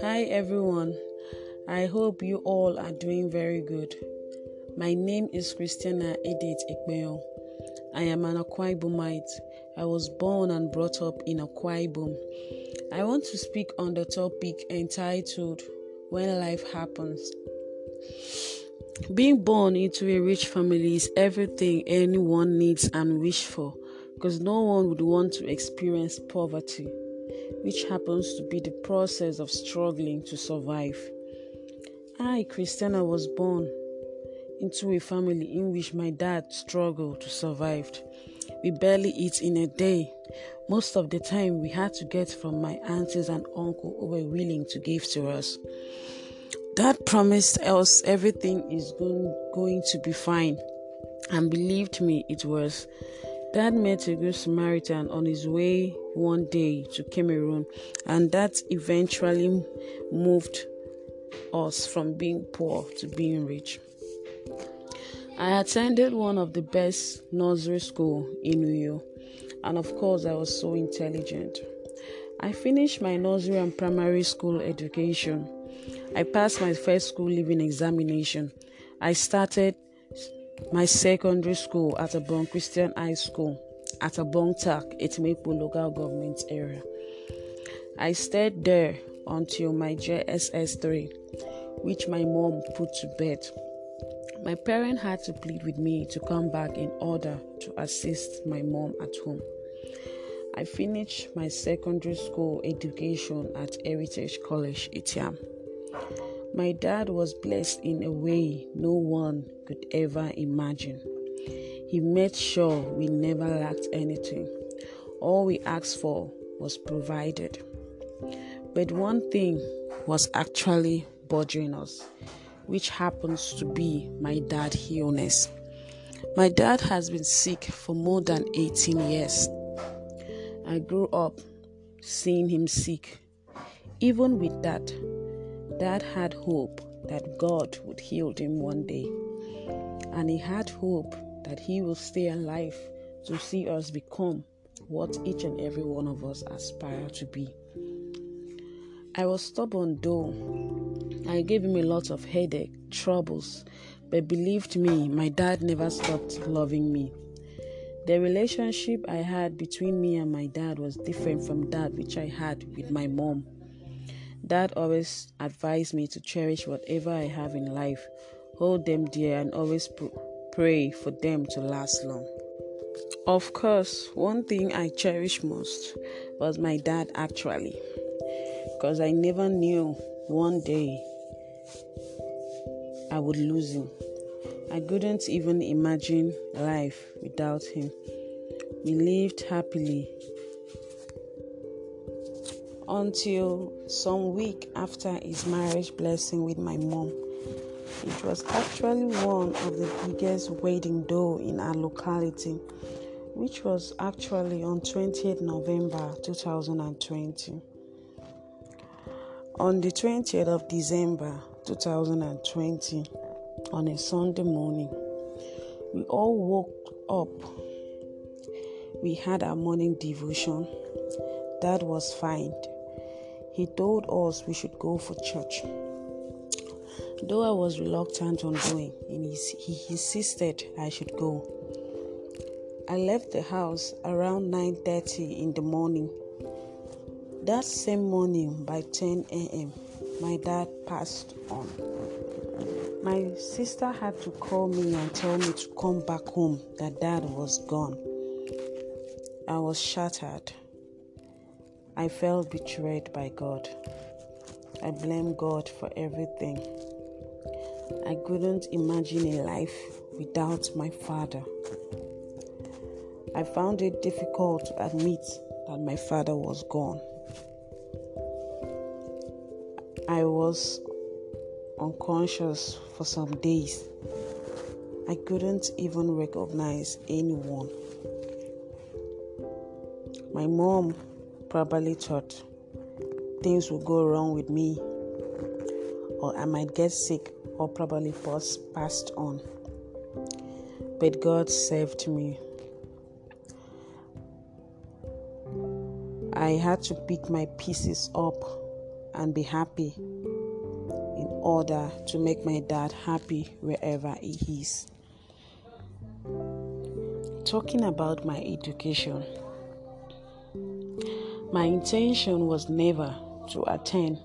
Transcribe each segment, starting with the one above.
Hi everyone, I hope you all are doing very good. My name is Christiana Edith Ekpeyo. I am an Akwa. I was born and brought up in Akwa. I want to speak on the topic entitled When Life Happens. Being born into a rich family is everything anyone needs and wish for because no one would want to experience poverty, which happens to be the process of struggling to survive. I, Christiana, was born into a family in which my dad struggled to survive. We barely eat in a day. Most of the time, we had to get from my aunties and uncle who were willing to give to us. Dad promised us everything is going, going to be fine, and believed me, it was. Dad met a good Samaritan on his way one day to Cameroon, and that eventually moved us from being poor to being rich. I attended one of the best nursery school in Uyo, and of course I was so intelligent. I finished my nursery and primary school education. I passed my first school leaving examination. I started my secondary school at Abong Christian High School at Abong Tak, Etim Ekpo local government area. I stayed there until my JSS 3, which my mom put to bed. My parents had to plead with me to come back in order to assist my mom at home. I finished my secondary school education at Heritage College, Etiam. My dad was blessed in a way no one could ever imagine. He made sure we never lacked anything. All we asked for was provided. But one thing was actually bothering us, which happens to be my dad's illness. My dad has been sick for more than 18 years. I grew up seeing him sick. Even with that, Dad had hope that God would heal him one day, and he had hope that he will stay alive to see us become what each and every one of us aspire to be. I was stubborn though. I gave him a lot of headache, troubles, but believed me, my dad never stopped loving me. The relationship I had between me and my dad was different from that which I had with my mom. Dad always advised me to cherish whatever I have in life, hold them dear, and always pr- pray for them to last long. Of course, one thing I cherish most was my dad actually, because I never knew one day I would lose him. I couldn't even imagine life without him. We lived happily until some week after his marriage blessing with my mom. It was actually one of the biggest wedding though in our locality, which was actually on 20th November 2020. On the 20th of December 2020, on a Sunday morning, we all woke up. We had our morning devotion. That was fine he told us we should go for church. Though I was reluctant on going, he insisted I should go. I left the house around 9:30 in the morning. That same morning by 10 a.m., my dad passed on. My sister had to call me and tell me to come back home that dad was gone. I was shattered. I felt betrayed by God. I blame God for everything. I couldn't imagine a life without my father. I found it difficult to admit that my father was gone. I was unconscious for some days. I couldn't even recognize anyone. My mom probably thought things would go wrong with me, or I might get sick, or probably pass, passed on. But God saved me. I had to pick my pieces up and be happy in order to make my dad happy wherever he is. Talking about my education, my intention was never to attend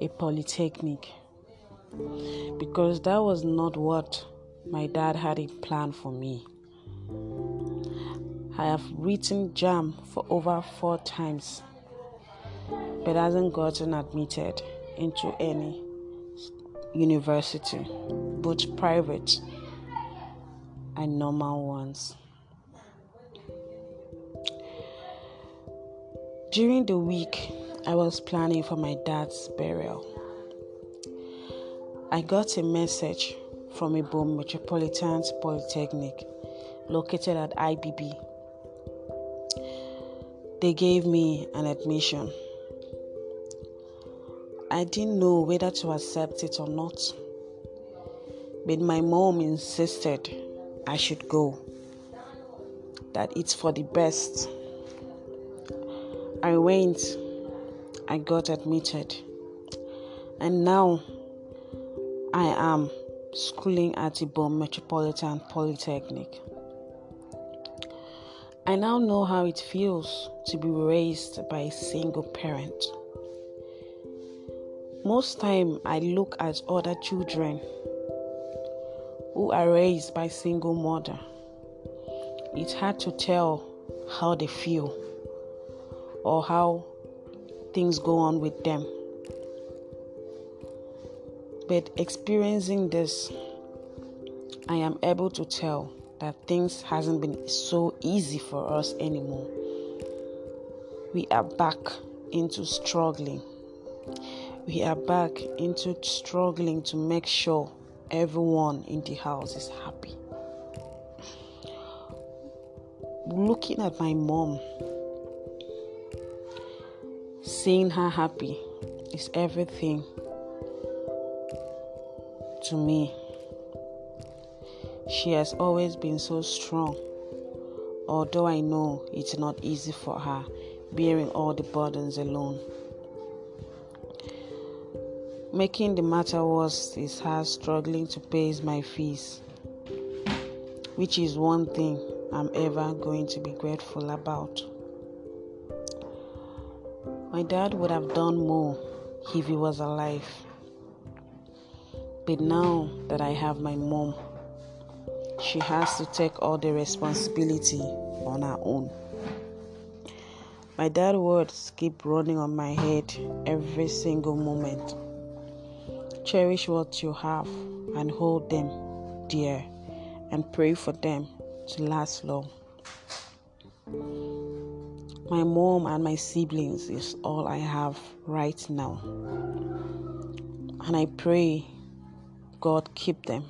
a polytechnic because that was not what my dad had in plan for me. I have written JAMB for over four times but hasn't gotten admitted into any university, both private and normal ones. During the week, I was planning for my dad's burial. I got a message from a Ibom Metropolitan Polytechnic located at IBB. They gave me an admission. I didn't know whether to accept it or not, but my mom insisted I should go, that it's for the best. I went, I got admitted, and now I am schooling at Ibom Metropolitan Polytechnic. I now know how it feels to be raised by a single parent. Most time I look at other children who are raised by single mother. It's hard to tell how they feel or how things go on with them. But experiencing this, I am able to tell that things hasn't been so easy for us anymore. We are back into struggling. We are back into struggling to make sure everyone in the house is happy. Looking at my mom, seeing her happy is everything to me. She has always been so strong, although I know it's not easy for her bearing all the burdens alone. Making the matter worse is her struggling to pay my fees, which is one thing I'm ever going to be grateful about. My dad would have done more if he was alive. But now that I have my mom, she has to take all the responsibility on her own. My dad words keep running on my head every single moment. Cherish what you have and hold them dear and pray for them to last long. My mom and my siblings is all I have right now. And I pray God keep them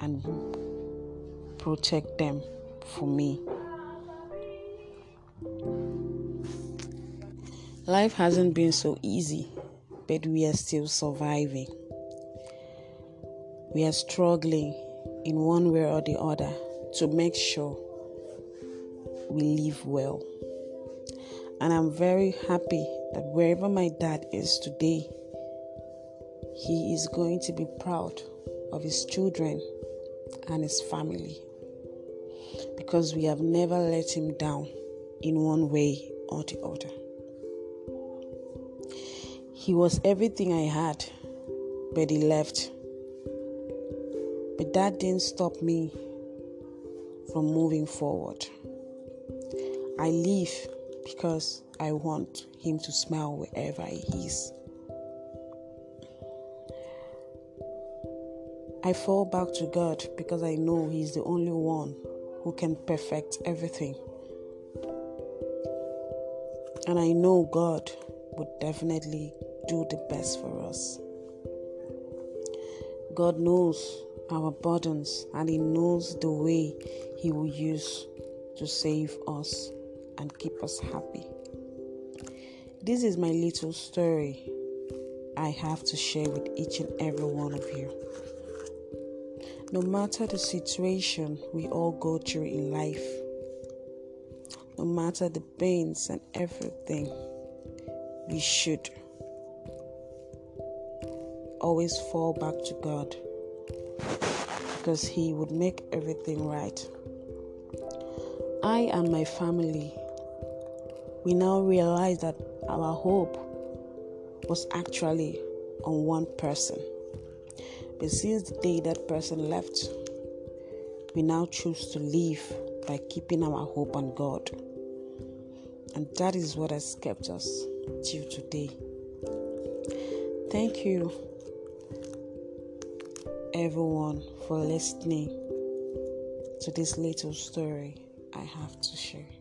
and protect them for me. Life hasn't been so easy, but we are still surviving. We are struggling in one way or the other to make sure we live well. And I'm very happy that wherever my dad is today, he is going to be proud of his children and his family because we have never let him down in one way or the other. He was everything I had, but he left. But that didn't stop me from moving forward. I live because I want him to smile wherever he is. I fall back to God because I know He's the only one who can perfect everything. And I know God would definitely do the best for us. God knows our burdens and He knows the way He will use to save us and keep us happy. This is my little story I have to share with each and every one of you. No matter the situation we all go through in life, no matter the pains and everything, we should always fall back to God because He would make everything right. I and my family, we now realize that our hope was actually on one person. But since the day that person left, we now choose to live by keeping our hope on God. And that is what has kept us till today. Thank you, everyone, for listening to this little story I have to share.